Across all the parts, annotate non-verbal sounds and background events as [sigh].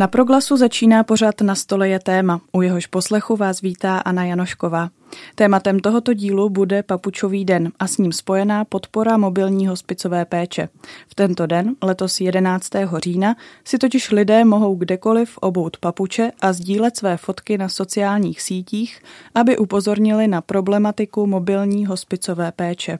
Na proglasu začíná pořad Na stole je téma. U jehož poslechu vás vítá Anna Janošková. Tématem tohoto dílu bude Papučový den a s ním spojená podpora mobilní hospicové péče. V tento den, letos 11. října, si totiž lidé mohou kdekoliv obout papuče a sdílet své fotky na sociálních sítích, aby upozornili na problematiku mobilní hospicové péče.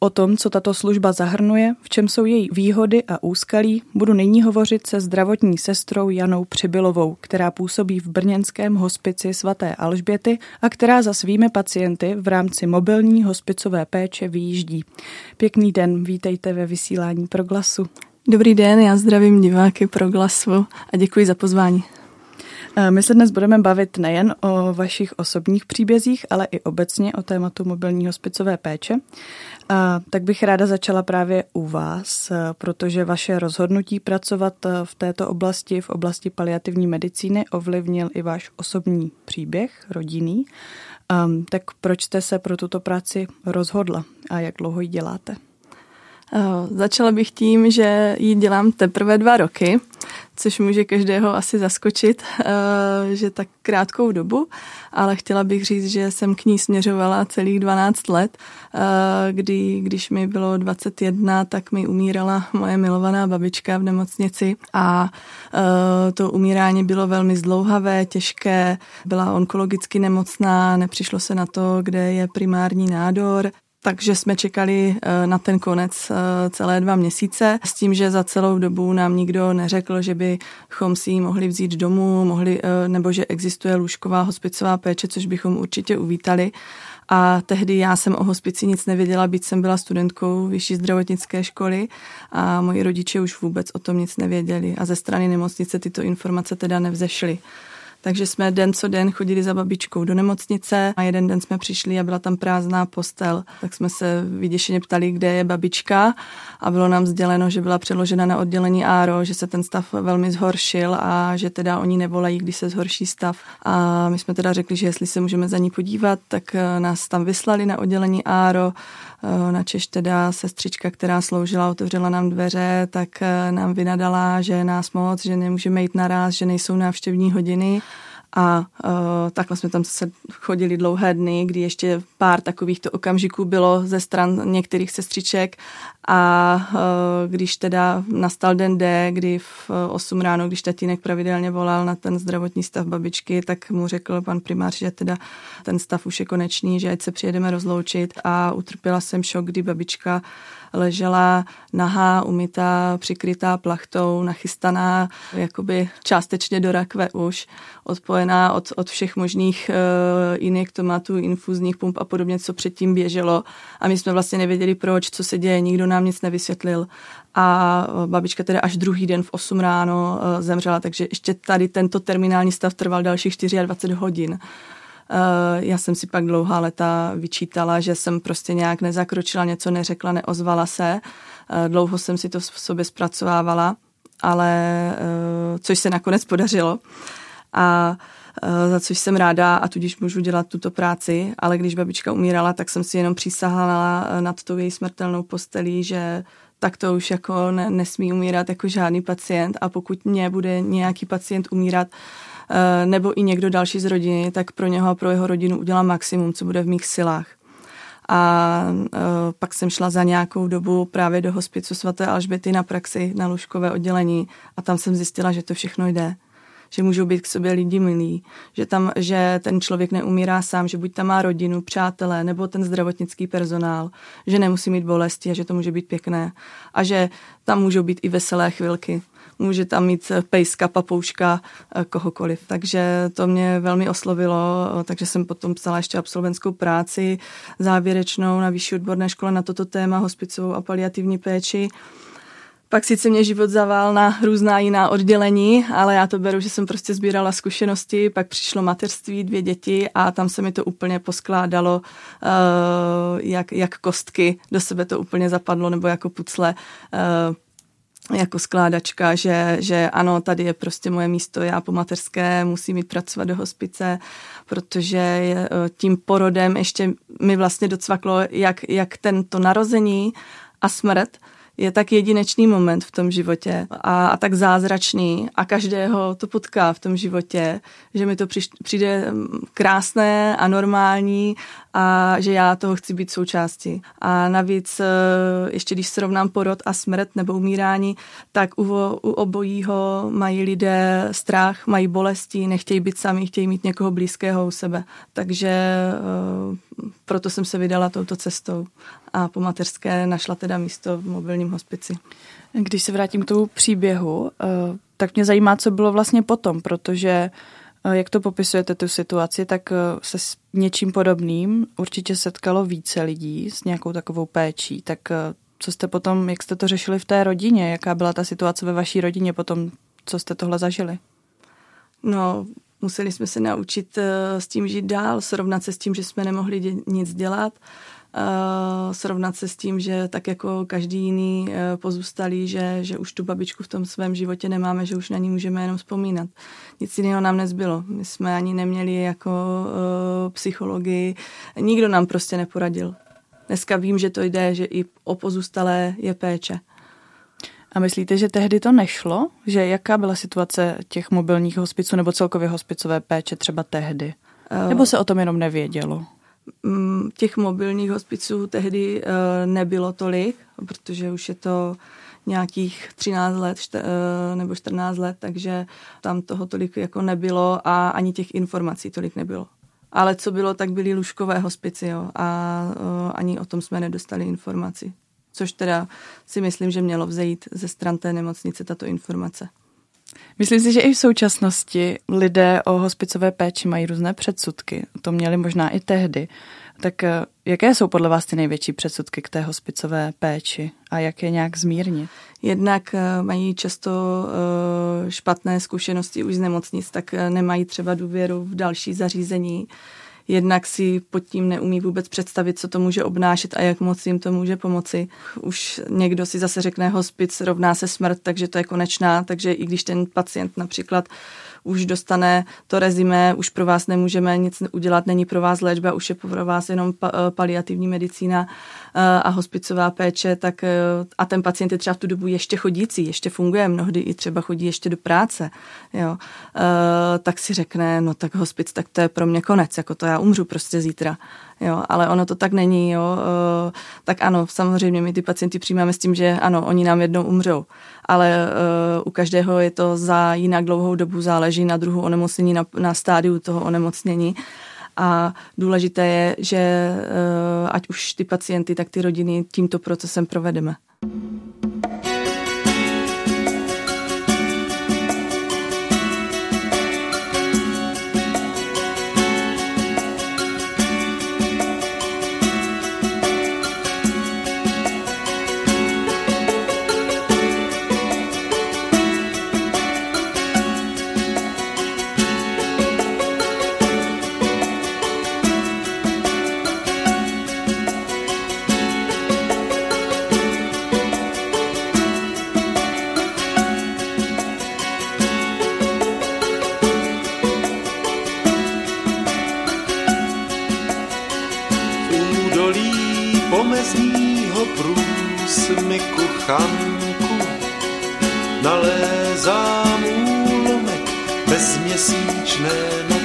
O tom, co tato služba zahrnuje, v čem jsou její výhody a úskalí, budu nyní hovořit se zdravotní sestrou Janou Přibylovou, která působí v brněnském hospici svaté Alžběty a která za svými pacienty v rámci mobilní hospicové péče vyjíždí. Pěkný den, vítejte ve vysílání Proglasu. Dobrý den, já zdravím diváky Proglasu a děkuji za pozvání. Eh, my se dnes budeme bavit nejen o vašich osobních příbězích, ale i obecně o tématu mobilní hospicové péče. A tak bych ráda začala právě u vás, eh, protože vaše rozhodnutí pracovat eh, v této oblasti, v oblasti paliativní medicíny, ovlivnil i váš osobní příběh, rodinný. Um, tak proč jste se pro tuto práci rozhodla a jak dlouho ji děláte? Začala bych tím, že ji dělám teprve dva roky, což může každého asi zaskočit, že tak krátkou dobu, ale chtěla bych říct, že jsem k ní směřovala celých 12 let, kdy, když mi bylo 21, tak mi umírala moje milovaná babička v nemocnici a to umírání bylo velmi zdlouhavé, těžké, byla onkologicky nemocná, nepřišlo se na to, kde je primární nádor, takže jsme čekali eh, na ten konec eh, celé dva měsíce s tím, že za celou dobu nám nikdo neřekl, že bychom si ji mohli vzít domů, mohli, eh, nebo že existuje lůžková hospicová péče, což bychom určitě uvítali. A tehdy já jsem o hospici nic nevěděla, byť jsem byla studentkou vyšší zdravotnické školy a moji rodiče už vůbec o tom nic nevěděli. A ze strany nemocnice tyto informace teda nevzešly. Takže jsme den co den chodili za babičkou do nemocnice a jeden den jsme přišli a byla tam prázdná postel. Tak jsme se vyděšeně ptali, kde je babička a bylo nám sděleno, že byla přeložena na oddělení ARO, že se ten stav velmi zhoršil a že teda oni nevolají, když se zhorší stav. A my jsme teda řekli, že jestli se můžeme za ní podívat, tak nás tam vyslali na oddělení ARO. Eh, na Češ teda sestřička, která sloužila, otevřela nám dveře, tak eh, nám vynadala, že je nás moc, že nemůžeme jít naraz, že nejsou návštěvní hodiny a uh, takhle jsme tam se chodili dlouhé dny, kdy ještě pár takovýchto okamžiků bylo ze stran některých sestřiček. A uh, když teda nastal den D, kdy v 8 ráno, když tatínek pravidelně volal na ten zdravotní stav babičky, tak mu řekl pan primář, že teda ten stav už je konečný, že ať se přijedeme rozloučit. A utrpěla jsem šok, kdy babička ležela nahá, umytá, přikrytá plachtou, nachystaná jakoby částečně do rakve už, odpojená od, od všech možných uh, injektomatů, infuzních pump a podobně, co předtím běželo. A my jsme vlastně nevěděli proč, co se děje, nikdo nám nic nevysvětlil. A babička teda až druhý den v 8 ráno uh, zemřela, takže ještě tady tento terminální stav trval dalších 24 hodin. Eh, já jsem si pak dlouhá leta vyčítala, že jsem prostě nějak nezakročila, něco neřekla, neozvala se. Eh, dlouho jsem si to v sobě zpracovávala, ale eh, což se nakonec podařilo. A za což jsem ráda a tudíž můžu dělat tuto práci, ale když babička umírala, tak jsem si jenom přísahala nad tou její smrtelnou postelí, že tak to už jako ne, nesmí umírat jako žádný pacient a pokud mě bude nějaký pacient umírat, nebo i někdo další z rodiny, tak pro něho a pro jeho rodinu udělám maximum, co bude v mých silách. A uh, pak jsem šla za nějakou dobu právě do hospicu svaté Alžběty na praxi na lůžkové oddělení a tam jsem zjistila, že to všechno jde že můžou být k sobě lidi milí, že, tam, že ten člověk neumírá sám, že buď tam má rodinu, přátelé nebo ten zdravotnický personál, že nemusí mít bolesti a že to může být pěkné a že tam můžou být i veselé chvilky může tam mít pejska, papouška, eh, kohokoliv. Takže to mě velmi oslovilo, eh, takže jsem potom psala ještě absolventskou práci závěrečnou na vyšší odborné škole na toto téma hospicovou a paliativní péči. Pak sice mě život zavál na různá jiná oddělení, ale já to beru, že jsem prostě sbírala zkušenosti, pak přišlo mateřství, dvě děti a tam se mi to úplně poskládalo uh, jak, jak kostky, do sebe to úplně zapadlo, nebo jako pucle. Jako skládačka, že, že ano, tady je prostě moje místo, já po mateřské musím jít pracovat do hospice, protože eh, tím porodem ještě mi vlastně docvaklo, jak, jak tento narození a smrt je tak jedinečný moment v tom životě a, a tak zázračný a každého to potká v tom životě, že mi to přijde krásné a normální a že já toho chci být součástí. A navíc eh, ještě když srovnám porod a smrt nebo umírání, tak u, u obojího mají lidé strach, mají bolesti, nechtějí být sami, chtějí mít někoho blízkého u sebe. Takže eh, proto jsem se vydala touto cestou a po mateřské našla teda místo v mobilním hospici. Když se vrátím k tomu příběhu, eh, tak mě zajímá, co bylo vlastně potom, protože Eh, jak to popisujete, tu situaci, tak eh, se s něčím podobným určitě setkalo více lidí s nějakou takovou péčí. Tak co jste potom, jak jste to řešili v té rodině? Jaká byla ta situace ve vaší rodině potom, co jste tohle zažili? No, museli jsme se naučit s tím žít dál, srovnat se s tím, že jsme nemohli nic dělat uh, srovnat se s tím, že tak jako každý jiný uh, pozůstalý, že, že už tu babičku v tom svém životě nemáme, že už na ní můžeme jenom vzpomínat. Nic jiného nám nezbylo. My jsme ani neměli jako uh, psychologii, nikdo nám prostě neporadil. Dneska vím, že to jde, že i o pozůstalé je péče. A myslíte, že tehdy to nešlo? Že jaká byla situace těch mobilních hospiců nebo celkově hospicové péče třeba tehdy? Nebo se o tom jenom nevědělo? Mm, těch mobilních hospiců tehdy eh, nebylo tolik, protože už je to nějakých 13 let eh, nebo 14 let, takže tam toho tolik jako nebylo a ani těch informací tolik nebylo. Ale co bylo, tak byly lůžkové hospici jo, a eh, ani o tom jsme nedostali informaci. Což teda si myslím, že mělo vzejít ze stran té nemocnice tato informace. Myslím si, že i v současnosti lidé o hospicové péči mají různé předsudky. To měli možná i tehdy. Tak eh, jaké jsou podle vás ty největší předsudky k té hospicové péči a jak je nějak zmírnit? Jednak eh, mají často eh, špatné zkušenosti už z nemocnic, tak nemají třeba důvěru v další zařízení jednak si pod tím neumí vůbec představit, co to může obnášet a jak moc jim to může pomoci. Už někdo si zase řekne, hospic rovná se smrt, takže to je konečná, takže i když ten pacient například už dostane to rezime, už pro vás nemůžeme nic udělat, není pro vás léčba, už je pro vás jenom eh, paliativní medicína eh, a hospicová péče, tak eh, a ten pacient je třeba v tu dobu ještě chodící, ještě funguje, mnohdy i třeba chodí ještě do práce, jo, tak si řekne, no tak hospic, tak to je pro mě konec, jako to já umřu prostě zítra jo, ale ono to tak není, jo, tak ano, samozřejmě my ty pacienty přijímáme s tím, že ano, oni nám jednou umřou, ale uh, u každého je to za jinak dlouhou dobu, záleží na druhu onemocnění, na, na stádiu toho onemocnění. A důležité je, že uh, ať už ty pacienty, tak ty rodiny tímto procesem provedeme. volí pomezního průsmyku kuchanku Nalézám úlomek bezměsíčné noci.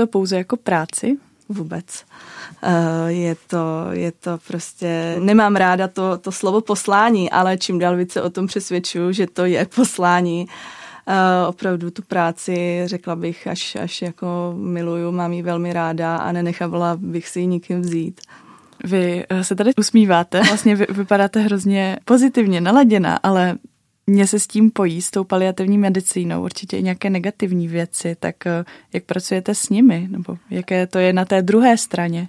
To pouze jako práci? Vůbec. Eh, je to, je to prostě, nemám ráda to, to slovo poslání, ale čím dál více o tom přesvědčuju, že to je poslání. Uh, opravdu tu práci, řekla bych, až, až jako miluju, mám ji velmi ráda a nenechávala bych si ji nikým vzít. Vy eh, se tady usmíváte, vlastně vy, vypadáte hrozně pozitivně naladěna, ale mě se s tím pojí, s tou paliativní medicínou, určitě i nějaké negativní věci, tak eh, jak pracujete s nimi, nebo jaké to je na té druhé straně?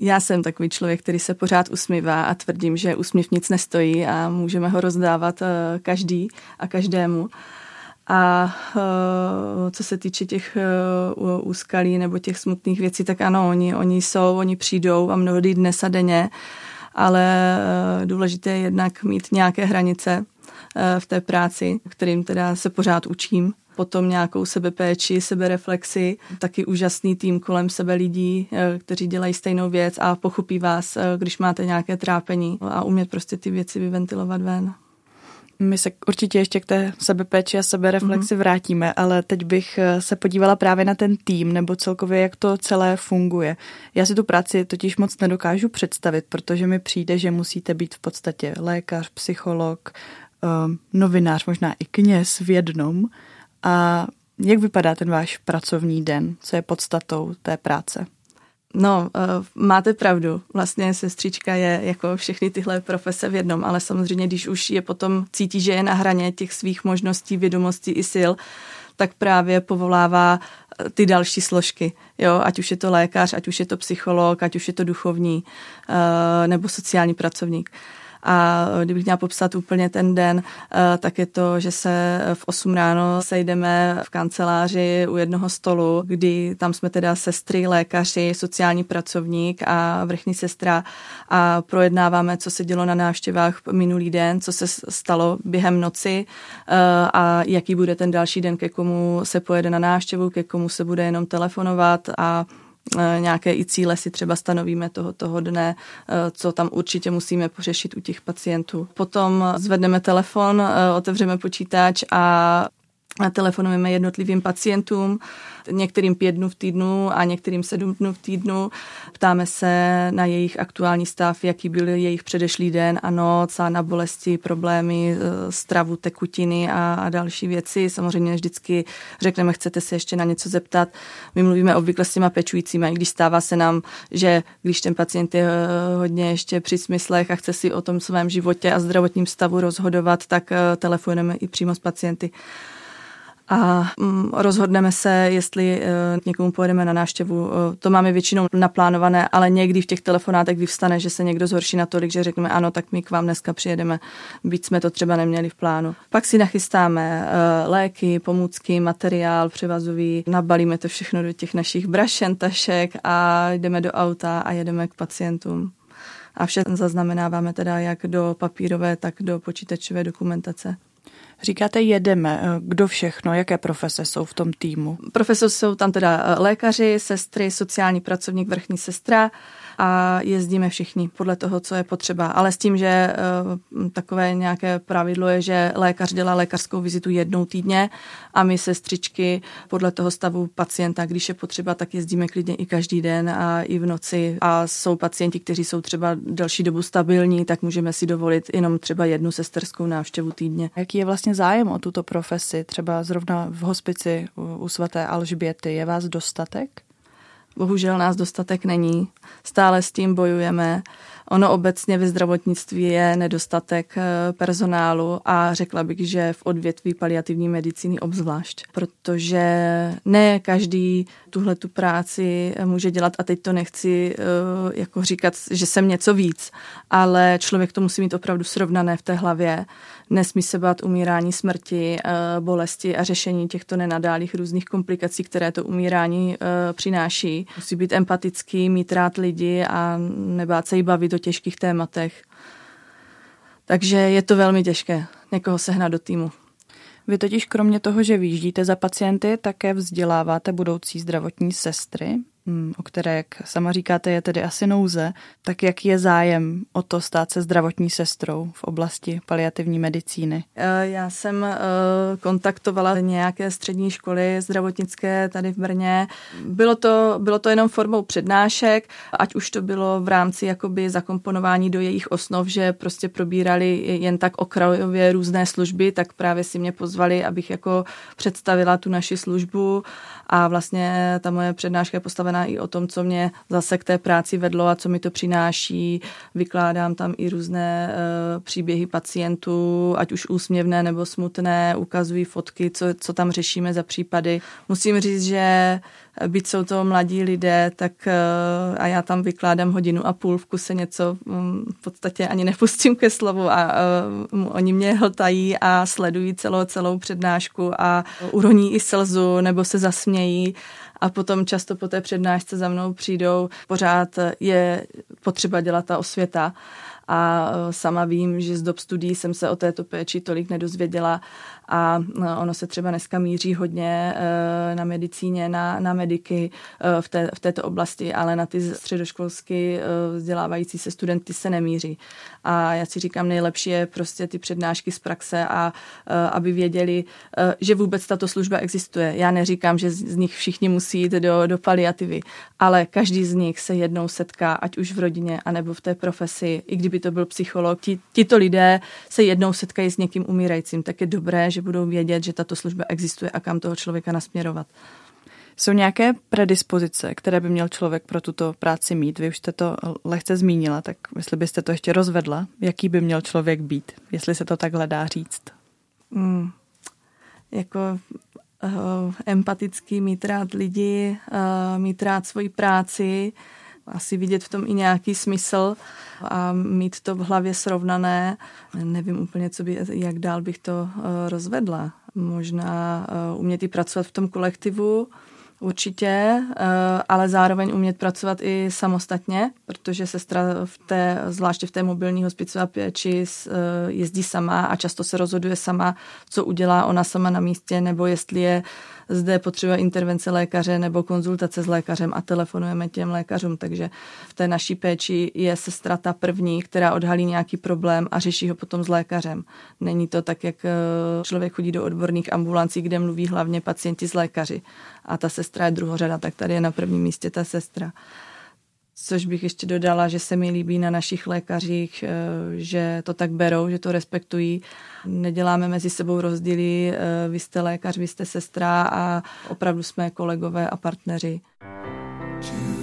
Já jsem takový člověk, který se pořád usmívá a tvrdím, že úsměv nic nestojí a můžeme ho rozdávat každý a každému. A co se týče těch úskalí nebo těch smutných věcí, tak ano, oni, oni jsou, oni přijdou a mnohdy dnes a denně, ale uh, důležité je jednak mít nějaké hranice uh, v té práci, kterým teda se pořád učím potom nějakou sebepéči, sebereflexi, taky úžasný tým kolem sebe lidí, kteří dělají stejnou věc a pochopí vás, když máte nějaké trápení a umět prostě ty věci vyventilovat ven. My se určitě ještě k té sebepéči a sebereflexi mm-hmm. vrátíme, ale teď bych eh, se podívala právě na ten tým nebo celkově, jak to celé funguje. Já si tu práci totiž moc nedokážu představit, protože mi přijde, že musíte být v podstatě lékař, psycholog, um, novinář, možná i kněz v jednom. A jak vypadá ten váš pracovní den? Co je podstatou té práce? No, uh, máte pravdu. Vlastně sestřička je jako všechny tyhle profese v jednom, ale samozřejmě, když už je potom cítí, že je na hraně těch svých možností, vědomostí i sil, tak právě povolává eh, ty další složky. Jo, ať už je to lékař, ať už je to psycholog, ať už je to duchovní uh, nebo sociální pracovník. Uh, a kdybych měla popsat úplně ten den, eh, tak je to, že se v 8 ráno sejdeme v kanceláři u jednoho stolu, kdy tam jsme teda sestry, lékaři, sociální pracovník a vrchní sestra a projednáváme, co se dělo na návštěvách minulý den, co se stalo během noci eh, a jaký bude ten další den, ke komu se pojede na návštěvu, ke komu se bude jenom telefonovat a Eh, nějaké i cíle si třeba stanovíme toho, toho dne, eh, co tam určitě musíme pořešit u těch pacientů. Potom zvedneme telefon, eh, otevřeme počítač a telefonujeme jednotlivým pacientům, některým pět dnů v týdnu a některým sedm dnů v týdnu. Ptáme se na jejich aktuální stav, jaký byl jejich předešlý den a noc a na bolesti, problémy, e, stravu, tekutiny a, a další věci. Samozřejmě vždycky řekneme, chcete se ještě na něco zeptat. My mluvíme obvykle s těma pečujícími, i když stává se nám, že když ten pacient je e, hodně ještě při smyslech a chce si o tom svém životě a zdravotním stavu rozhodovat, tak e, telefonujeme i přímo s pacienty a mm, rozhodneme se, jestli e, někomu pojedeme na návštěvu. E, to máme většinou naplánované, ale někdy v těch telefonátech vyvstane, že se někdo zhorší natolik, že řekneme ano, tak my k vám dneska přijedeme, byť jsme to třeba neměli v plánu. Pak si nachystáme e, léky, pomůcky, materiál převazový, nabalíme to všechno do těch našich brašen, tašek a jdeme do auta a jedeme k pacientům. A vše zaznamenáváme teda jak do papírové, tak do počítačové dokumentace. Říkáte jedeme, kdo všechno, jaké profese jsou v tom týmu? Profesor jsou tam teda eh, lékaři, sestry, sociální pracovník, vrchní sestra, a jezdíme všichni podle toho, co je potřeba. Ale s tím, že uh, takové nějaké pravidlo je, že lékař dělá lékařskou vizitu jednou týdně a my sestřičky podle toho stavu pacienta, když je potřeba, tak jezdíme klidně i každý den a i v noci. A jsou pacienti, kteří jsou třeba delší dobu stabilní, tak můžeme si dovolit jenom třeba jednu sesterskou návštěvu týdně. Jaký je vlastně zájem o tuto profesi? Třeba zrovna v hospici u svaté Alžběty je vás dostatek? Bohužel nás dostatek není. Stále s tím bojujeme. Ono obecně ve zdravotnictví je nedostatek eh, personálu a řekla bych, že v odvětví paliativní medicíny obzvlášť, protože ne každý tuhle tu práci může dělat a teď to nechci eh, jako říkat, že jsem něco víc, ale člověk to musí mít opravdu srovnané v té hlavě. Nesmí se bát umírání, smrti, eh, bolesti a řešení těchto nenadálých různých komplikací, které to umírání přináší. Musí být empatický, mít rád lidi a nebát se jí bavit o těžkých tématech. Takže je to velmi těžké někoho sehnat do týmu. Vy totiž kromě toho, že vyjíždíte za pacienty, také vzděláváte budoucí zdravotní sestry. Hmm, o které, jak sama říkáte, je tedy asi nouze, tak jak je zájem o to stát se zdravotní sestrou v oblasti paliativní medicíny? Eh, já jsem eh, kontaktovala nějaké střední školy zdravotnické tady v Brně. Bylo to, bylo to jenom formou přednášek, ať už to bylo v rámci jakoby zakomponování do jejich osnov, že prostě probírali jen tak okrajově různé služby, tak právě si mě pozvali, abych jako představila tu naši službu a vlastně ta moje přednáška je postavená i o tom, co mě zase k té práci vedlo a co mi to přináší. Vykládám tam i různé uh, příběhy pacientů, ať už úsměvné nebo smutné, ukazují fotky, co, co tam řešíme za případy. Musím říct, že byť jsou to mladí lidé, tak uh, a já tam vykládám hodinu a půl v kuse něco, um, v podstatě ani nepustím ke slovu a uh, oni mě hltají a sledují celou, celou přednášku a uroní i slzu nebo se zasmějí a potom často po té přednášce za mnou přijdou, pořád je potřeba dělat ta osvěta a sama vím, že z dob studií jsem se o této péči tolik nedozvěděla a e, ono se třeba dneska míří hodně e, na medicíně, na, na mediky e, v, té, v této oblasti, ale na ty středoškolsky vzdělávající se studenty se nemíří. A já si říkám, nejlepší je prostě ty přednášky z praxe a aby věděli, že vůbec tato služba existuje. Já neříkám, že z nich všichni musí jít do, do paliativy, ale každý z nich se jednou setká, ať už v rodině, anebo v té profesi, i kdyby to byl psycholog. Ti, tito lidé se jednou setkají s někým umírajícím, tak je dobré, že budou vědět, že tato služba existuje a kam toho člověka nasměrovat. Jsou nějaké predispozice, které by měl člověk pro tuto práci mít? Vy už jste to lehce zmínila, tak jestli byste to ještě rozvedla, jaký by měl člověk být, jestli se to takhle dá říct? Mm, jako uh, empatický, mít rád lidi, uh, mít rád svoji práci, asi vidět v tom i nějaký smysl a mít to v hlavě srovnané. Nevím úplně, co by, jak dál bych to uh, rozvedla. Možná uh, umět i pracovat v tom kolektivu, Určitě, uh, ale zároveň umět pracovat i samostatně, protože sestra v té, zvláště v té mobilní hospicové péči jezdí sama a často se rozhoduje sama, co udělá ona sama na místě, nebo jestli je zde potřebuje intervence lékaře nebo konzultace s lékařem a telefonujeme těm lékařům, takže v té naší péči je sestra ta první, která odhalí nějaký problém a řeší ho potom s lékařem. Není to tak, jak eh, člověk chodí do odborných ambulancí, kde mluví hlavně pacienti s lékaři a ta sestra je druhořada, tak tady je na prvním místě ta sestra. Což bych ještě dodala, že se mi líbí na našich lékařích, eh, že to tak berou, že to respektují. Neděláme mezi sebou rozdíly, eh, vy jste lékař, vy jste sestra a opravdu jsme kolegové a partneři. Jak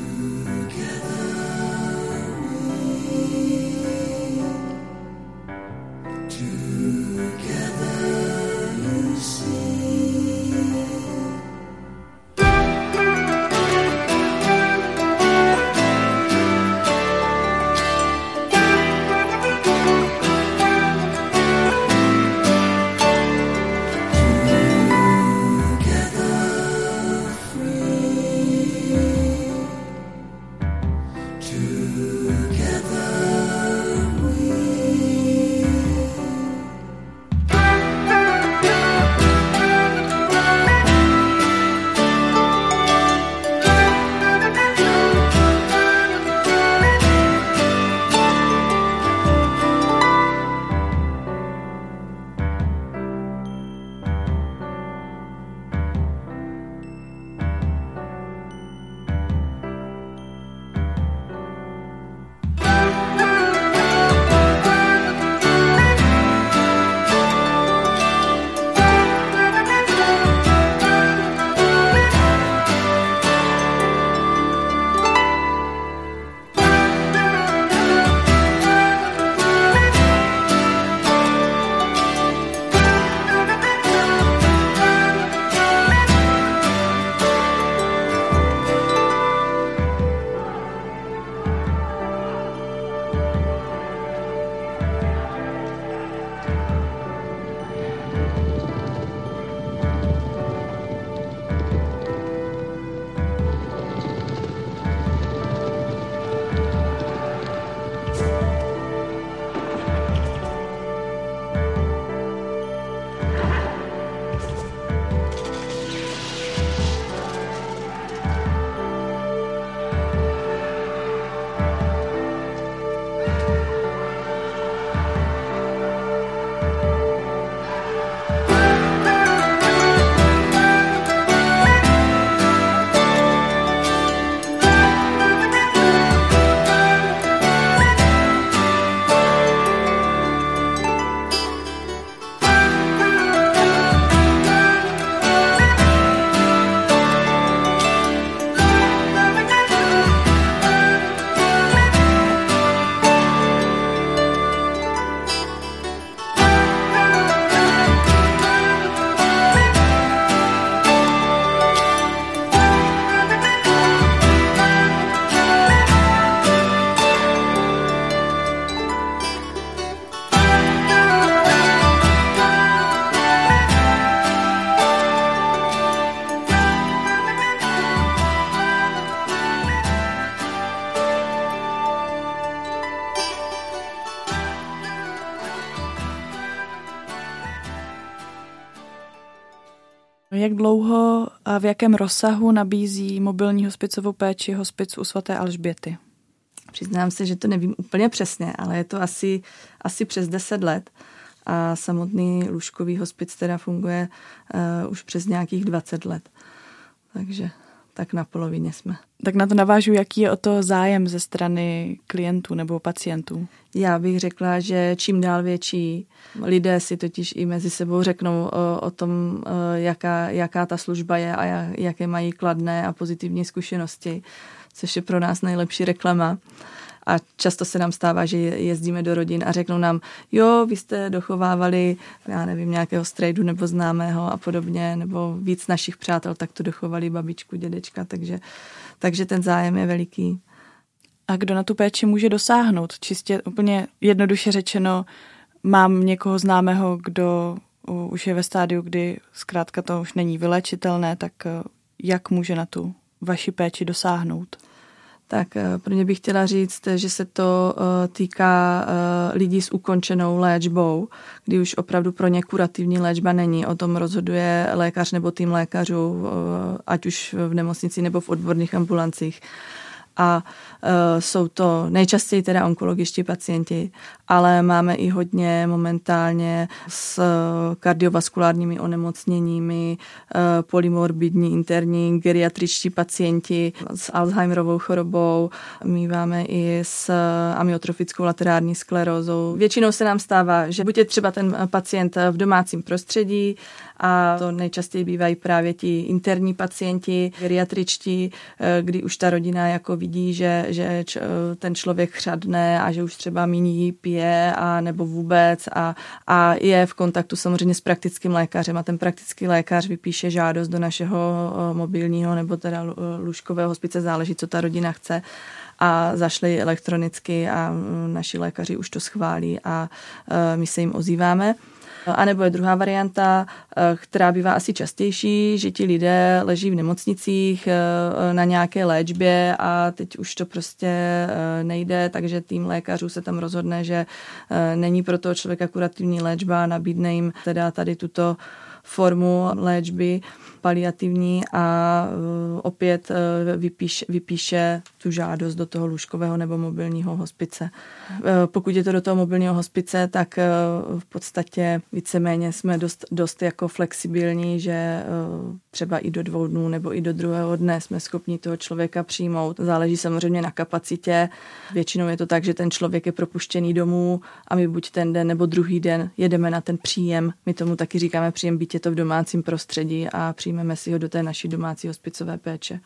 jakém rozsahu nabízí mobilní hospicovou péči hospic u svaté Alžběty? Přiznám se, že to nevím úplně přesně, ale je to asi, asi přes 10 let. A samotný lůžkový hospic teda funguje uh, už přes nějakých 20 let. Takže tak na polovině jsme. Tak na to navážu, jaký je o to zájem ze strany klientů nebo pacientů? Já bych řekla, že čím dál větší lidé si totiž i mezi sebou řeknou o, o tom, jaká, jaká ta služba je a jaké mají kladné a pozitivní zkušenosti, což je pro nás nejlepší reklama. A často se nám stává, že jezdíme do rodin a řeknou nám, jo, vy jste dochovávali, já nevím, nějakého strejdu nebo známého a podobně, nebo víc našich přátel, tak to dochovali babičku, dědečka, takže, takže ten zájem je veliký. A kdo na tu péči může dosáhnout? Čistě úplně jednoduše řečeno, mám někoho známého, kdo už je ve stádiu, kdy zkrátka to už není vylečitelné, tak eh, jak může na tu vaši péči dosáhnout? Tak eh, pro ně bych chtěla říct, že se to eh, týká eh, lidí s ukončenou léčbou, kdy už opravdu pro ně kurativní léčba není. O tom rozhoduje lékař nebo tým lékařů, ať už v nemocnici nebo v odborných ambulancích a uh, jsou to nejčastěji teda onkologičtí pacienti, ale máme i hodně momentálně s kardiovaskulárními onemocněními, uh, polymorbidní interní geriatričtí pacienti s Alzheimerovou chorobou, míváme i s amyotrofickou laterální sklerózou. Většinou se nám stává, že buď je třeba ten pacient v domácím prostředí a to nejčastěji bývají právě ti interní pacienti, geriatričtí, eh, kdy už ta rodina jako vidí, že, že č, eh, ten člověk chřadne a že už třeba míní pije a nebo vůbec. A, a je v kontaktu samozřejmě s praktickým lékařem. A ten praktický lékař vypíše žádost do našeho eh, mobilního nebo teda lůžkového hospice, záleží, co ta rodina chce. A zašli elektronicky a mm, naši lékaři už to schválí a my se jim ozýváme. A nebo je druhá varianta, eh, která bývá asi častější, že ti lidé leží v nemocnicích eh, na nějaké léčbě a teď už to prostě eh, nejde, takže tým lékařů se tam rozhodne, že není pro toho člověka kurativní léčba, nabídne jim teda tady tuto formu léčby paliativní a opět vypíše, vypíše tu žádost do toho lůžkového nebo mobilního hospice. Uh, pokud je to do toho mobilního hospice, tak v podstatě víceméně jsme dost, dost jako flexibilní, že třeba i do dvou dnů nebo i do druhého dne jsme schopni toho člověka přijmout. Záleží samozřejmě na kapacitě. Většinou je to tak, že ten člověk je propuštěný domů a my buď ten den nebo druhý den jedeme na ten příjem. My tomu taky říkáme příjem, byť je to v domácím prostředí a přijmeme si ho do té naší domácí hospicové péče.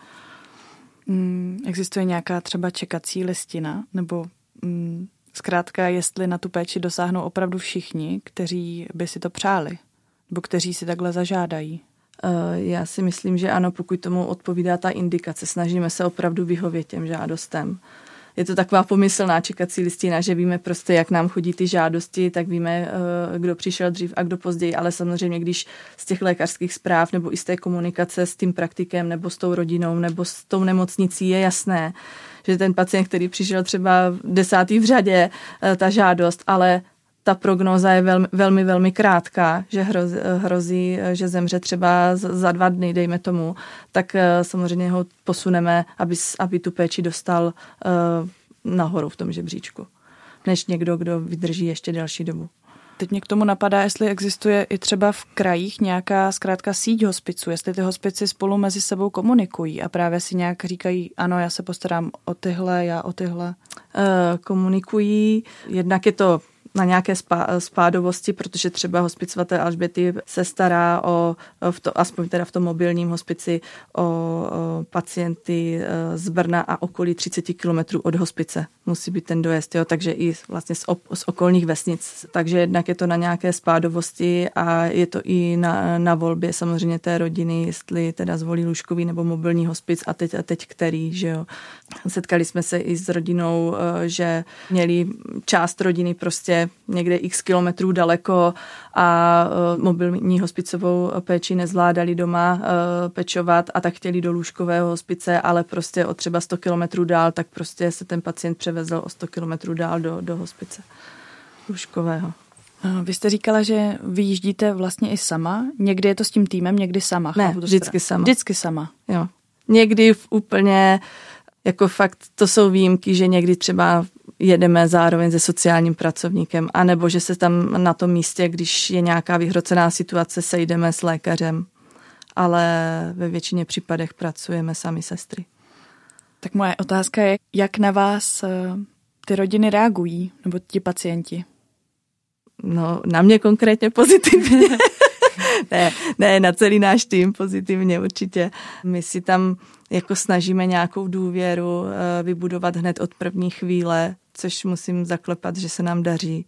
Hmm, existuje nějaká třeba čekací listina nebo hmm, zkrátka, jestli na tu péči dosáhnou opravdu všichni, kteří by si to přáli, nebo kteří si takhle zažádají? Eh, já si myslím, že ano, pokud tomu odpovídá ta indikace, snažíme se opravdu vyhovět těm žádostem. Je to taková pomyslná čekací listina, že víme prostě, jak nám chodí ty žádosti, tak víme, eh, kdo přišel dřív a kdo později, ale samozřejmě, když z těch lékařských zpráv nebo i z té komunikace s tím praktikem nebo s tou rodinou nebo s tou nemocnicí je jasné, že ten pacient, který přišel třeba desátý v řadě, eh, ta žádost, ale ta prognóza je velmi, velmi, velmi krátká, že hrozí, hrozí, že zemře třeba za dva dny, dejme tomu, tak eh, samozřejmě ho posuneme, aby, aby tu péči dostal uh, nahoru v tom žebříčku, než někdo, kdo vydrží ještě další dobu. Teď mě k tomu napadá, jestli existuje i třeba v krajích nějaká zkrátka síť hospiců, jestli ty hospici spolu mezi sebou komunikují a právě si nějak říkají, ano, já se postarám o tyhle, já o tyhle. Uh, komunikují, jednak je to na nějaké spádovosti, protože třeba hospic svaté Alžběty se stará o, v to, aspoň teda v tom mobilním hospici, o, o pacienty e, z Brna a okolí 30 kilometrů od hospice. Musí být ten dojezd, jo, takže i vlastně z, op, z okolních vesnic. Takže jednak je to na nějaké spádovosti a je to i na, na volbě samozřejmě té rodiny, jestli teda zvolí lůžkový nebo mobilní hospic a teď a teď který, že jo. Setkali jsme se i s rodinou, e, že měli část rodiny prostě někde x kilometrů daleko a uh, mobilní hospicovou péči nezvládali doma uh, pečovat a tak chtěli do lůžkového hospice, ale prostě o třeba 100 kilometrů dál, tak prostě se ten pacient převezl o 100 kilometrů dál do, do hospice lůžkového. Vy jste říkala, že vyjíždíte vlastně i sama. Někdy je to s tím týmem, někdy sama. Ne, vždycky sama. Vždycky sama. Jo. Někdy v úplně, jako fakt, to jsou výjimky, že někdy třeba jedeme zároveň se sociálním pracovníkem, anebo že se tam na tom místě, když je nějaká vyhrocená situace, sejdeme s lékařem. Ale ve většině případech pracujeme sami sestry. Tak moje otázka je, jak na vás eh, ty rodiny reagují, nebo ti pacienti? No, na mě konkrétně pozitivně. [laughs] ne, ne, na celý náš tým pozitivně určitě. My si tam jako snažíme nějakou důvěru eh, vybudovat hned od první chvíle, což musím zaklepat, že se nám daří.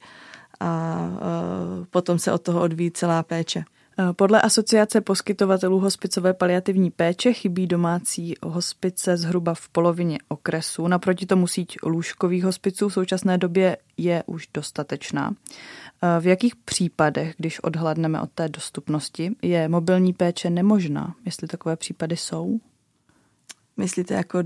A eh, potom se od toho odvíjí celá péče. Eh, podle Asociace poskytovatelů hospicové paliativní péče chybí domácí hospice zhruba v polovině okresu. Naproti tomu síť lůžkových hospiců v současné době je už dostatečná. V jakých případech, když odhladneme od té dostupnosti, je mobilní péče nemožná? Jestli takové případy jsou? Myslíte jako... Uh,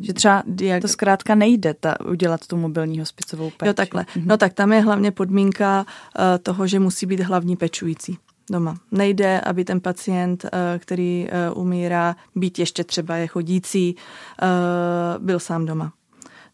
že třeba diag... to zkrátka nejde ta, udělat tu mobilní hospicovou péči. Jo, takhle. Mhm. No tak tam je hlavně podmínka uh, toho, že musí být hlavní pečující doma. Nejde, aby ten pacient, uh, který uh, umírá, být ještě třeba je chodící, uh, byl sám doma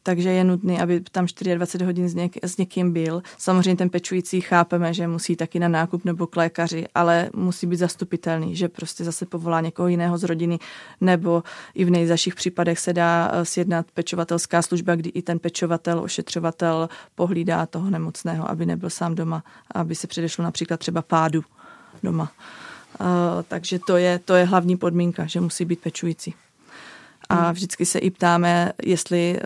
takže je nutný, aby tam 24 hodin s, něk, s někým byl. Samozřejmě ten pečující chápeme, že musí taky na nákup nebo k lékaři, ale musí být zastupitelný, že prostě zase povolá někoho jiného z rodiny, nebo i v nejzaších případech se dá eh, sjednat pečovatelská služba, kdy i ten pečovatel, ošetřovatel pohlídá toho nemocného, aby nebyl sám doma, aby se předešlo například třeba pádu doma. Uh, takže to je, to je hlavní podmínka, že musí být pečující a hmm. vždycky se i ptáme, jestli,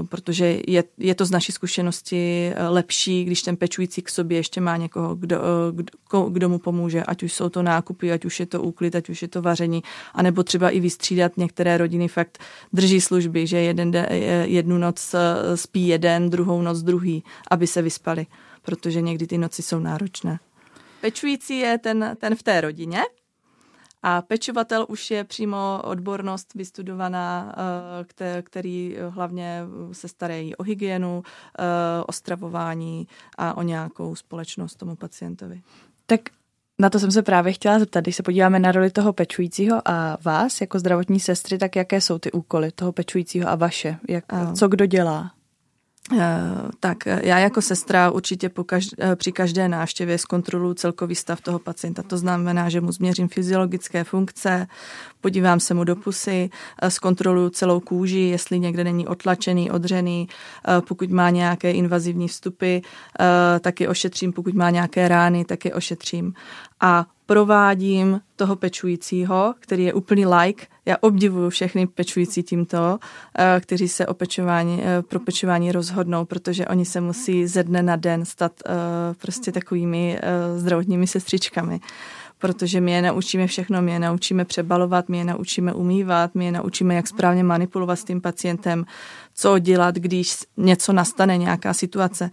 uh, protože je, je to z naší zkušenosti uh, lepší, když ten pečující k sobě ještě má někoho, kdo, uh, kdo, kdo mu pomůže, ať už jsou to nákupy, ať už je to úklid, ať už je to vaření, anebo třeba i vystřídat některé rodiny fakt drží služby, že jeden de, jednu noc spí jeden, druhou noc druhý, aby se vyspali, protože někdy ty noci jsou náročné. Pečující je ten, ten v té rodině, a pečovatel už je přímo odbornost vystudovaná, eh, který hlavně se starají o hygienu, eh, o stravování a o nějakou společnost tomu pacientovi. Tak na to jsem se právě chtěla zeptat, když se podíváme na roli toho pečujícího a vás jako zdravotní sestry, tak jaké jsou ty úkoly toho pečujícího a vaše? Jak, co kdo dělá? Eh, tak eh, já jako sestra určitě po každ- eh, při každé návštěvě zkontroluji celkový stav toho pacienta. To znamená, že mu změřím fyziologické funkce, podívám se mu do pusy, zkontroluji celou kůži, jestli někde není otlačený, odřený, pokud má nějaké invazivní vstupy, tak je ošetřím, pokud má nějaké rány, tak je ošetřím. A provádím toho pečujícího, který je úplný like. Já obdivuju všechny pečující tímto, eh, kteří se o pečování, eh, pro pečování rozhodnou, protože oni se musí ze dne na den stát eh, prostě takovými zdravotními sestřičkami protože my je naučíme všechno, my je naučíme přebalovat, my je naučíme umývat, my je naučíme, jak správně manipulovat s tím pacientem, co dělat, když něco nastane, nějaká situace.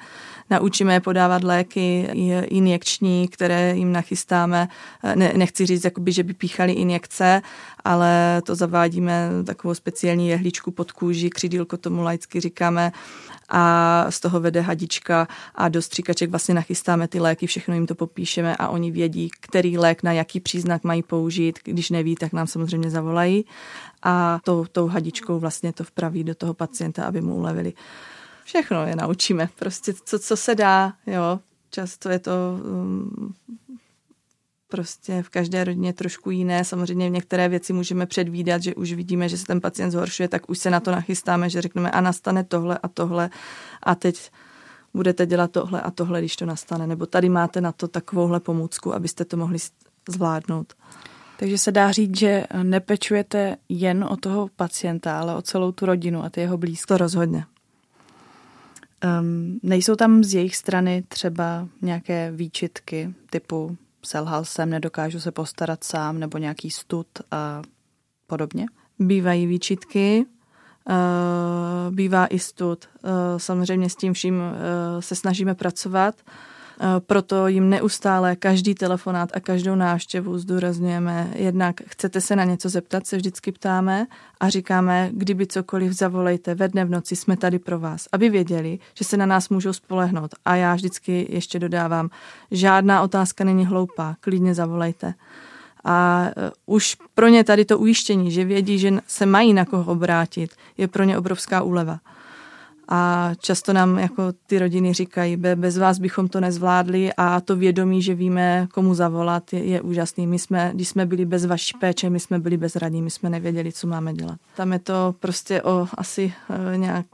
Naučíme podávat léky injekční, které jim nachystáme. Ne, nechci říct, jakoby, že by píchali injekce, ale to zavádíme takovou speciální jehličku pod kůži, křidílko tomu laicky říkáme a z toho vede hadička a do stříkaček vlastně nachystáme ty léky, všechno jim to popíšeme a oni vědí, který lék na jaký příznak mají použít. Když neví, tak nám samozřejmě zavolají a tou, tou hadičkou vlastně to vpraví do toho pacienta, aby mu ulevili. Všechno je naučíme, prostě co, co se dá, jo. Často je to um, prostě v každé rodině trošku jiné. Samozřejmě některé věci můžeme předvídat, že už vidíme, že se ten pacient zhoršuje, tak už se na to nachystáme, že řekneme a nastane tohle a tohle a teď budete dělat tohle a tohle, když to nastane. Nebo tady máte na to takovouhle pomůcku, abyste to mohli zvládnout. Takže se dá říct, že nepečujete jen o toho pacienta, ale o celou tu rodinu a ty jeho blízké. To rozhodně. Um, nejsou tam z jejich strany třeba nějaké výčitky typu selhal jsem, nedokážu se postarat sám, nebo nějaký stud a podobně? Bývají výčitky, eh, bývá i stud. Eh, samozřejmě s tím vším eh, se snažíme pracovat Proto jim neustále každý telefonát a každou návštěvu zdůrazňujeme. Jednak chcete se na něco zeptat, se vždycky ptáme a říkáme, kdyby cokoliv zavolejte ve dne v noci, jsme tady pro vás, aby věděli, že se na nás můžou spolehnout. A já vždycky ještě dodávám, žádná otázka není hloupá, klidně zavolejte. A e, už pro ně tady to ujištění, že vědí, že se mají na koho obrátit, je pro ně obrovská úleva. A často nám jako ty rodiny říkají, bez vás bychom to nezvládli a to vědomí, že víme, komu zavolat, je, je úžasný. My jsme, když jsme byli bez vaší péče, my jsme byli bezradní, my jsme nevěděli, co máme dělat. Tam je to prostě o asi e, nějak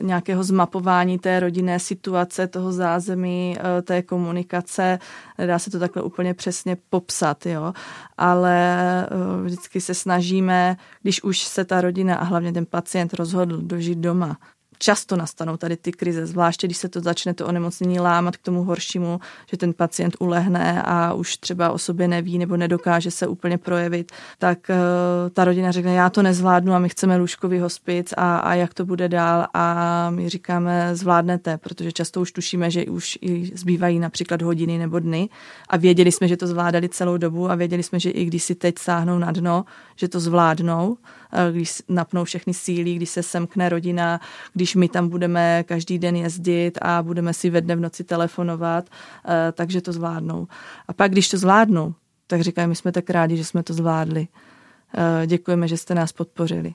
nějakého zmapování té rodinné situace, toho zázemí, e, té komunikace. Nedá se to takhle úplně přesně popsat, jo. Ale vždycky se snažíme, když už se ta rodina a hlavně ten pacient rozhodl dožít doma, často nastanou tady ty krize, zvláště když se to začne to onemocnění lámat k tomu horšímu, že ten pacient ulehne a už třeba o sobě neví nebo nedokáže se úplně projevit, tak uh, ta rodina řekne, já to nezvládnu a my chceme lůžkový hospic a, a jak to bude dál? A my říkáme, zvládnete, protože často už tušíme, že už i zbývají například hodiny nebo dny a věděli jsme, že to zvládali celou dobu a věděli jsme, že i když si teď sáhnou na dno, že to zvládnou Eh, když napnou všechny síly, když se semkne rodina, když my tam budeme každý den jezdit a budeme si ve dne v noci telefonovat, eh, takže to zvládnou. A pak, když to zvládnou, tak říkají, my jsme tak rádi, že jsme to zvládli. Eh, děkujeme, že jste nás podpořili.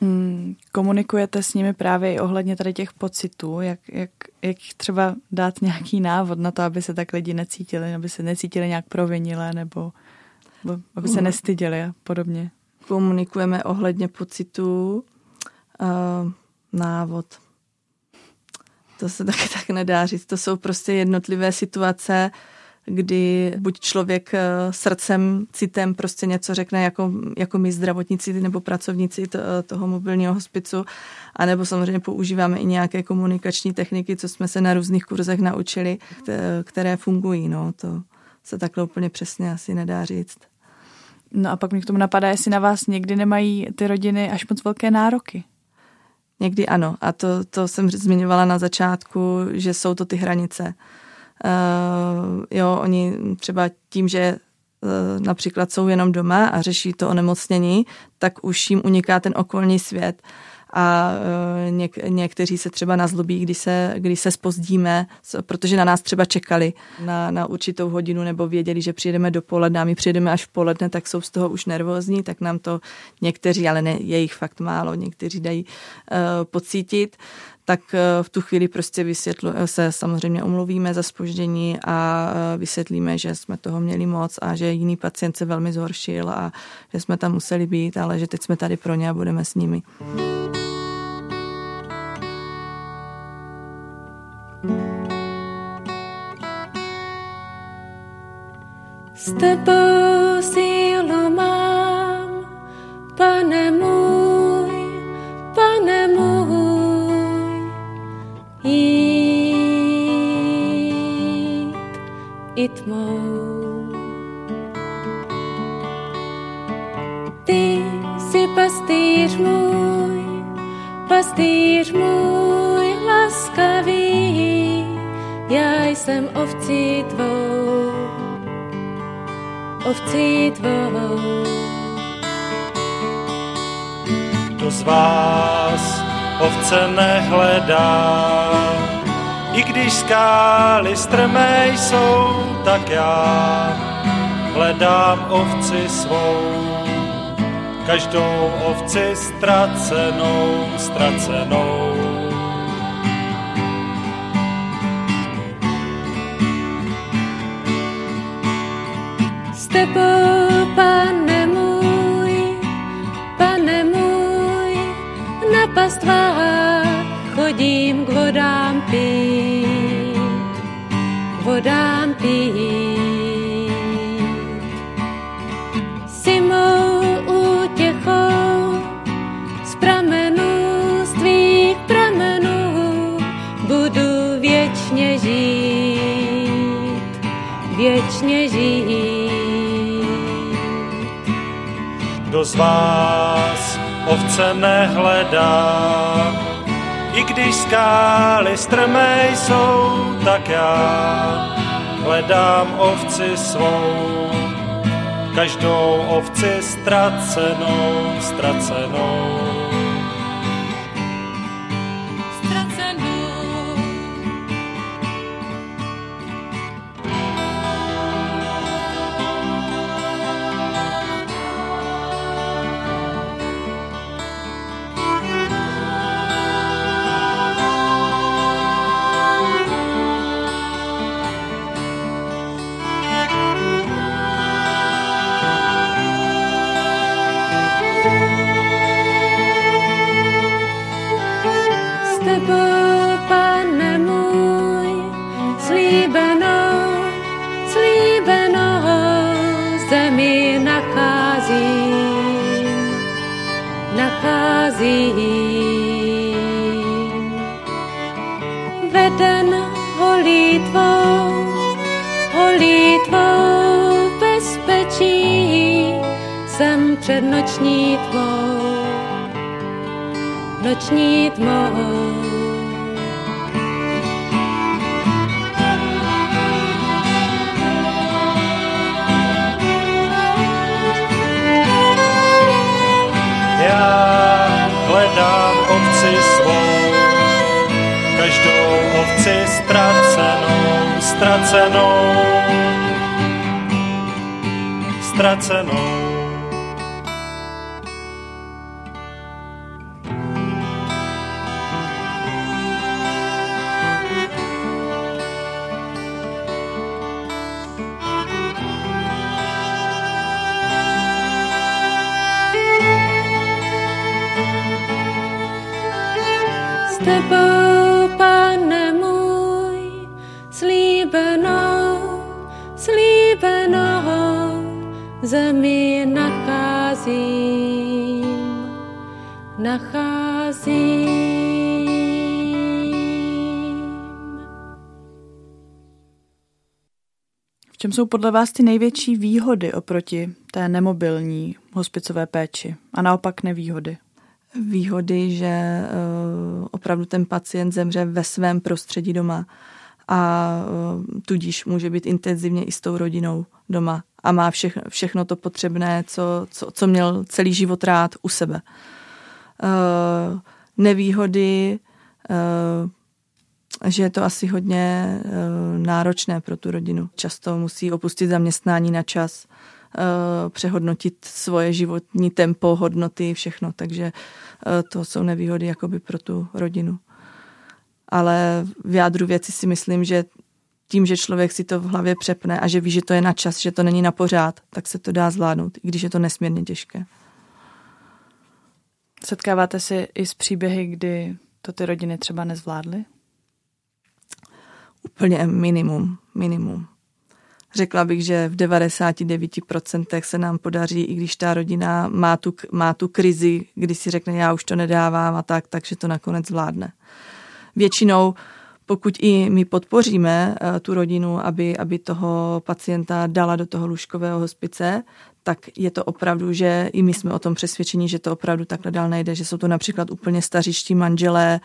Hmm, komunikujete s nimi právě i ohledně tady těch pocitů, jak, jak, jak třeba dát nějaký návod na to, aby se tak lidi necítili, aby se necítili nějak provinile, nebo, nebo aby se nestyděli a podobně komunikujeme ohledně pocitů. Uh, návod. To se [laughs] taky tak nedá říct. To jsou prostě jednotlivé situace, kdy buď člověk eh, srdcem, citem prostě něco řekne jako, jako my zdravotníci nebo pracovníci to, toho mobilního hospicu, anebo samozřejmě používáme i nějaké komunikační techniky, co jsme se na různých kurzech naučili, které fungují. No, to se takhle úplně přesně asi nedá říct. No a pak mi k tomu napadá, jestli na vás někdy nemají ty rodiny až moc velké nároky. Někdy ano. A to, to jsem zmiňovala na začátku, že jsou to ty hranice. Uh, jo, oni třeba tím, že uh, například jsou jenom doma a řeší to onemocnění, tak už jim uniká ten okolní svět. A e, něk, někteří se třeba nazlobí, když se, když se spozdíme, protože na nás třeba čekali na, na určitou hodinu nebo věděli, že přijedeme dopoledne a my přijedeme až v poledne, tak jsou z toho už nervózní, tak nám to někteří, ale ne, je jich fakt málo, někteří dají uh, pocítit tak e, v tu chvíli prostě vysvětlu, se samozřejmě omluvíme za spoždění a vysvětlíme, že jsme toho měli moc a že jiný pacient se velmi zhoršil a že jsme tam museli být, ale že teď jsme tady pro ně a budeme s nimi. S tebou sílu tmou. Ty jsi pastýř můj, pastýř můj laskavý, já jsem ovcí tvou ovcí tvou. Kdo z vás ovce nehledá, i když skály strmé jsou, tak já hledám ovci svou. Každou ovci ztracenou, ztracenou. tebou, pane můj, pane můj, na pastvách chodím k vodám pít, vodám pít. Si mou útěchou z pramenů, z tvých pramenů budu věčně žít, věčně žít. Kdo z vás ovce nehledá, když skály strmé jsou, tak já hledám ovci svou. Každou ovci ztracenou, ztracenou. Noční tmou, noční tmou. Já hledám ovci svou, každou ovci ztracenou, ztracenou, ztracenou. Tebou, pane můj, slíbenou, slíbenou zemi nacházím, nacházím. V čem jsou podle vás ty největší výhody oproti té nemobilní hospicové péči a naopak nevýhody? Výhody, že uh, opravdu ten pacient zemře ve svém prostředí doma a uh, tudíž může být intenzivně i s tou rodinou doma a má všechno, všechno to potřebné, co, co, co měl celý život rád u sebe. Uh, nevýhody, že je to asi hodně náročné pro tu rodinu. Často musí opustit zaměstnání na čas, přehodnotit svoje životní tempo, hodnoty, všechno. Takže Eh, to jsou nevýhody jakoby pro tu rodinu. Ale v jádru věci si myslím, že tím, že člověk si to v hlavě přepne a že ví, že to je na čas, že to není na pořád, tak se to dá zvládnout, i když je to nesmírně těžké. Setkáváte se i s příběhy, kdy to ty rodiny třeba nezvládly? Úplně minimum, minimum. Řekla bych, že v 99% se nám podaří, i když ta rodina má tu, má tu krizi, kdy si řekne, já už to nedávám a tak, takže to nakonec zvládne. Většinou, pokud i my podpoříme uh, tu rodinu, aby, aby toho pacienta dala do toho lůžkového hospice, tak je to opravdu, že i my jsme o tom přesvědčení, že to opravdu takhle dál nejde, že jsou to například úplně stařiští manželé,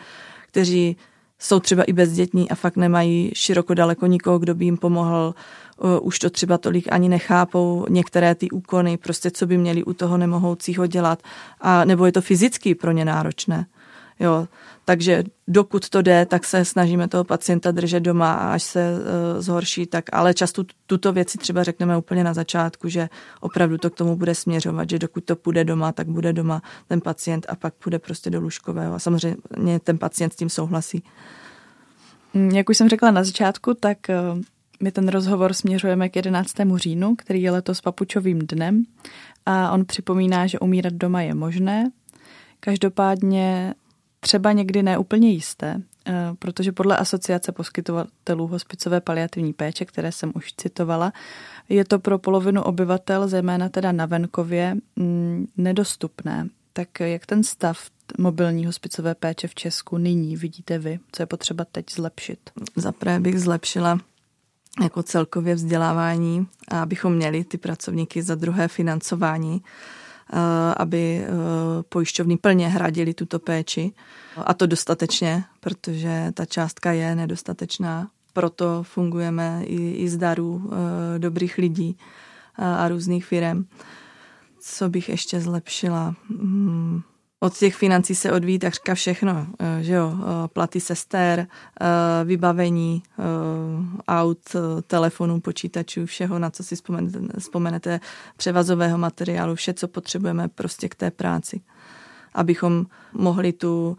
kteří jsou třeba i bezdětní a fakt nemají široko daleko nikoho, kdo by jim pomohl. Už to třeba tolik ani nechápou některé ty úkony, prostě co by měli u toho nemohoucího dělat, a nebo je to fyzicky pro ně náročné. Jo, takže dokud to jde, tak se snažíme toho pacienta držet doma a až se uh, zhorší, tak ale často tuto věci třeba řekneme úplně na začátku, že opravdu to k tomu bude směřovat, že dokud to půjde doma, tak bude doma ten pacient a pak půjde prostě do lůžkového a samozřejmě ten pacient s tím souhlasí. Jak už jsem řekla na začátku, tak my ten rozhovor směřujeme k 11. říjnu, který je letos papučovým dnem a on připomíná, že umírat doma je možné. Každopádně třeba někdy neúplně jisté, eh, protože podle asociace poskytovatelů hospicové paliativní péče, které jsem už citovala, je to pro polovinu obyvatel, zejména teda na venkově, mm, nedostupné. Tak jak ten stav mobilní hospicové péče v Česku nyní vidíte vy? Co je potřeba teď zlepšit? Zaprvé bych zlepšila jako celkově vzdělávání abychom měli ty pracovníky za druhé financování aby pojišťovny plně hradili tuto péči. A to dostatečně, protože ta částka je nedostatečná. Proto fungujeme i, i z darů dobrých lidí a různých firm. Co bych ještě zlepšila? Hmm od těch financí se odvíjí takřka všechno, eh, že jo, eh, platy sester, eh, vybavení aut, telefonů, počítačů, všeho, na co si vzpomenete, převazového materiálu, vše, co potřebujeme prostě k té práci abychom mohli tu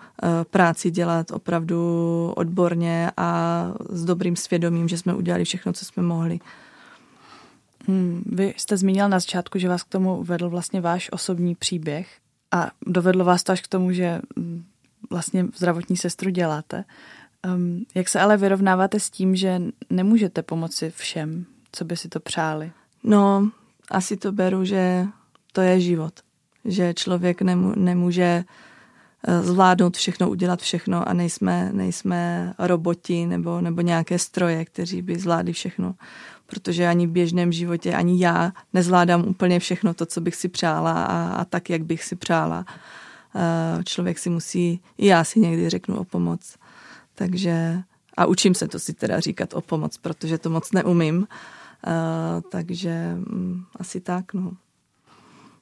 práci dělat opravdu odborně a s dobrým svědomím, že jsme udělali všechno, co jsme mohli. Hmm, vy jste zmínil na začátku, že vás k tomu vedl vlastně váš osobní příběh. A dovedlo vás to až k tomu, že mm, vlastně zdravotní sestru děláte. Um, jak se ale vyrovnáváte s tím, že nemůžete pomoci všem, co by si to přáli? No, asi to beru, že to je život. Že člověk nemů- nemůže eh, zvládnout všechno, udělat všechno a nejsme, nejsme roboti nebo, nebo nějaké stroje, kteří by zvládli všechno protože ani v běžném životě, ani já nezvládám úplně všechno to, co bych si přála a, a tak, jak bych si přála. Uh, člověk si musí, i já si někdy řeknu o pomoc. Takže, a učím se to si teda říkat o pomoc, protože to moc neumím. Uh, takže um, asi tak, no.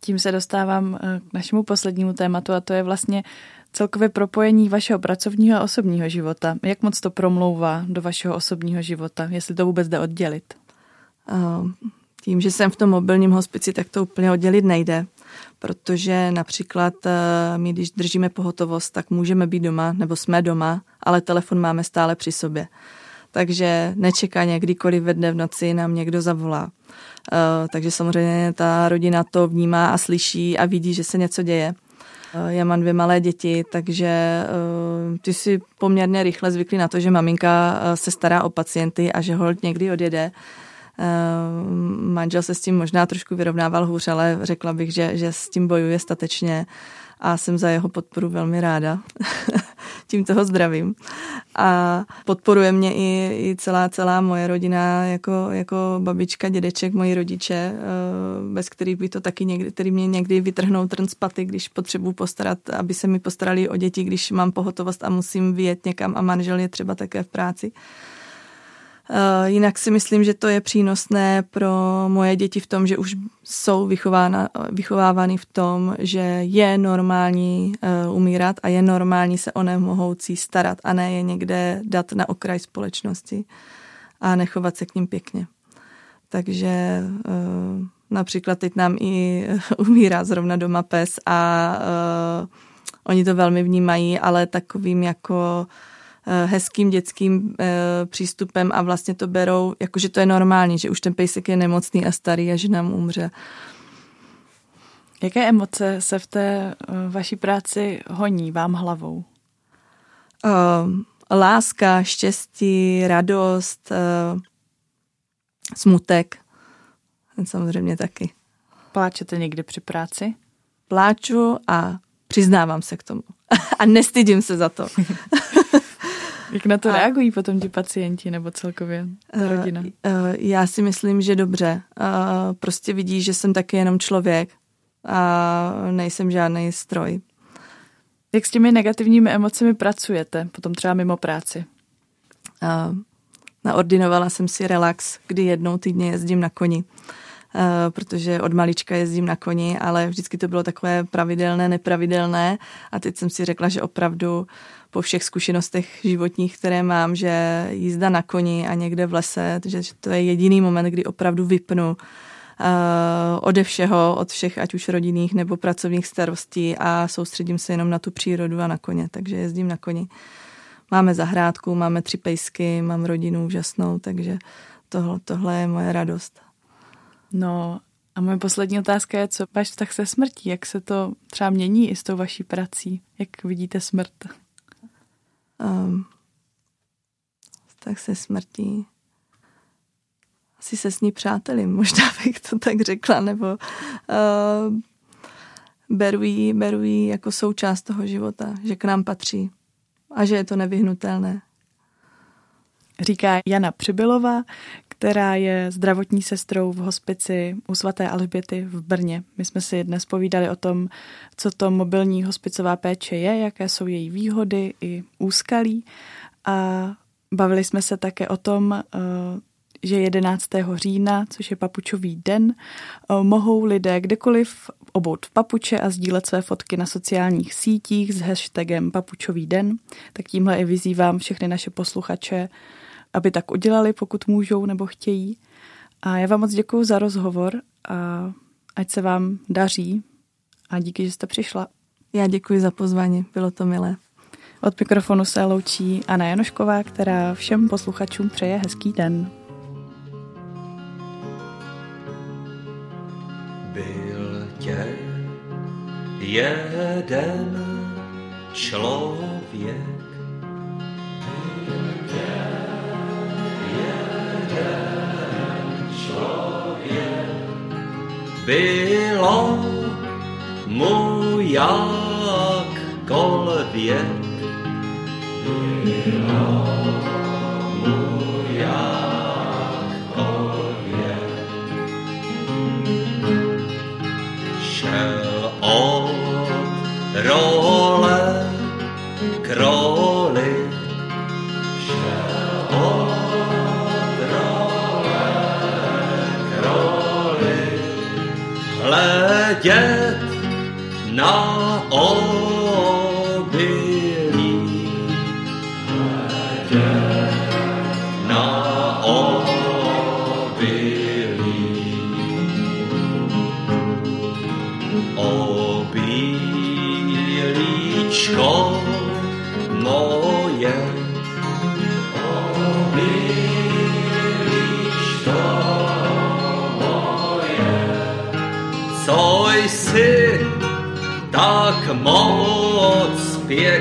Tím se dostávám eh, k našemu poslednímu tématu a to je vlastně celkově propojení vašeho pracovního a osobního života. Jak moc to promlouvá do vašeho osobního života, jestli to vůbec jde oddělit? Tím, že jsem v tom mobilním hospici, tak to úplně oddělit nejde, protože například eh, my, když držíme pohotovost, tak můžeme být doma, nebo jsme doma, ale telefon máme stále při sobě. Takže nečekaně, kdykoliv ve dne v noci nám někdo zavolá. Eh, takže samozřejmě ta rodina to vnímá a slyší a vidí, že se něco děje. Eh, já mám dvě malé děti, takže ty si poměrně rychle zvykli na to, že maminka se stará o pacienty a že hold někdy odjede. Eh, manžel se s tím možná trošku vyrovnával hůř, ale řekla bych, že, že s tím bojuje statečně a jsem za jeho podporu velmi ráda. [laughs] tím toho zdravím. A podporuje mě i, i celá, celá moje rodina, jako, jako babička, dědeček, moji rodiče, eh, bez kterých by to taky někdy, který mě někdy vytrhnou trn z paty, když potřebuji postarat, aby se mi postarali o děti, když mám pohotovost a musím vyjet někam a manžel je třeba také v práci. Eh, jinak si myslím, že to je přínosné pro moje děti v tom, že už jsou vychovávány v tom, že je normální uh, umírat a je normální se o nemohoucí starat a ne je někde dát na okraj společnosti a nechovat se k ním pěkně. Takže uh, například teď nám i [laughs] umírá zrovna doma pes a oni to velmi vnímají, ale takovým jako Eh, hezkým dětským eh, přístupem a vlastně to berou, jakože to je normální, že už ten pejsek je nemocný a starý a že nám umře. Jaké emoce se v té eh, vaší práci honí vám hlavou? Láska, štěstí, radost, smutek. Samozřejmě taky. Pláčete někdy při práci? Pláču a přiznávám se k tomu. [laughs] a nestydím se za to. [laughs] Jak na to a, reagují potom ti pacienti nebo celkově ta eh, rodina? Uh, uh, já si myslím, že dobře. Uh, prostě vidí, že jsem taky jenom člověk a nejsem žádný stroj. Jak s těmi negativními emocemi pracujete potom třeba mimo práci? Uh, naordinovala jsem si relax, kdy jednou týdně jezdím na koni. Uh, protože od malička jezdím na koni, ale vždycky to bylo takové pravidelné, nepravidelné a teď jsem si řekla, že opravdu po všech zkušenostech životních, které mám, že jízda na koni a někde v lese, že to je jediný moment, kdy opravdu vypnu uh, ode všeho, od všech ať už rodinných nebo pracovních starostí a soustředím se jenom na tu přírodu a na koně, takže jezdím na koni. Máme zahrádku, máme tři pejsky, mám rodinu úžasnou, takže tohle, tohle je moje radost. No a moje poslední otázka je, co váš vztah se smrtí, jak se to třeba mění i s tou vaší prací, jak vidíte smrt? um, tak se smrtí. Asi se s ní přáteli, možná bych to tak řekla, nebo uh, beru, jí, beru jí jako součást toho života, že k nám patří a že je to nevyhnutelné. Říká Jana Přibylová, která je zdravotní sestrou v hospici u svaté Alžběty v Brně. My jsme si dnes povídali o tom, co to mobilní hospicová péče je, jaké jsou její výhody i úskalí a bavili jsme se také o tom, eh, že 11. října, což je papučový den, eh, mohou lidé kdekoliv obout v papuče a sdílet své fotky na sociálních sítích s hashtagem papučový den. Tak tímhle i vyzývám všechny naše posluchače, aby tak udělali, pokud můžou nebo chtějí. A já vám moc děkuji za rozhovor a ať se vám daří a díky, že jste přišla. Já děkuji za pozvání, bylo to milé. Od mikrofonu se loučí Anna Janošková, která všem posluchačům přeje hezký den. Byl tě jeden člověk, bylo mu jakkoliv bylo Yeah.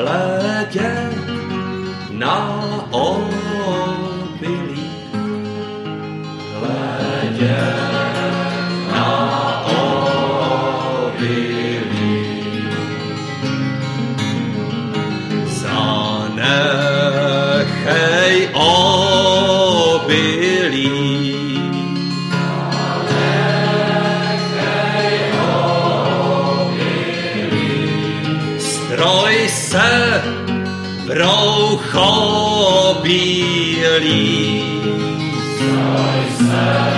Hledět na bílý. Stroj se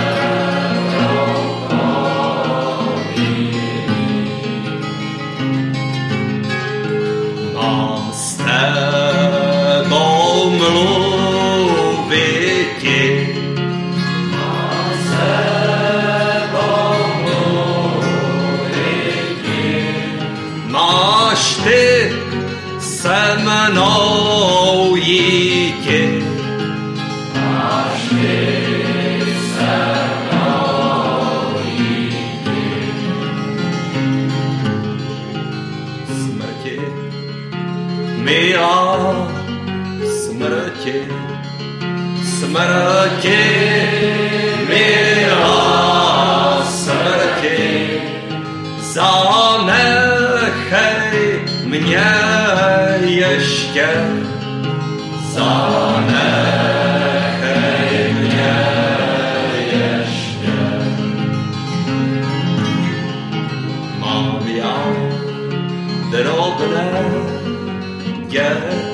Mám já drobné děti, chci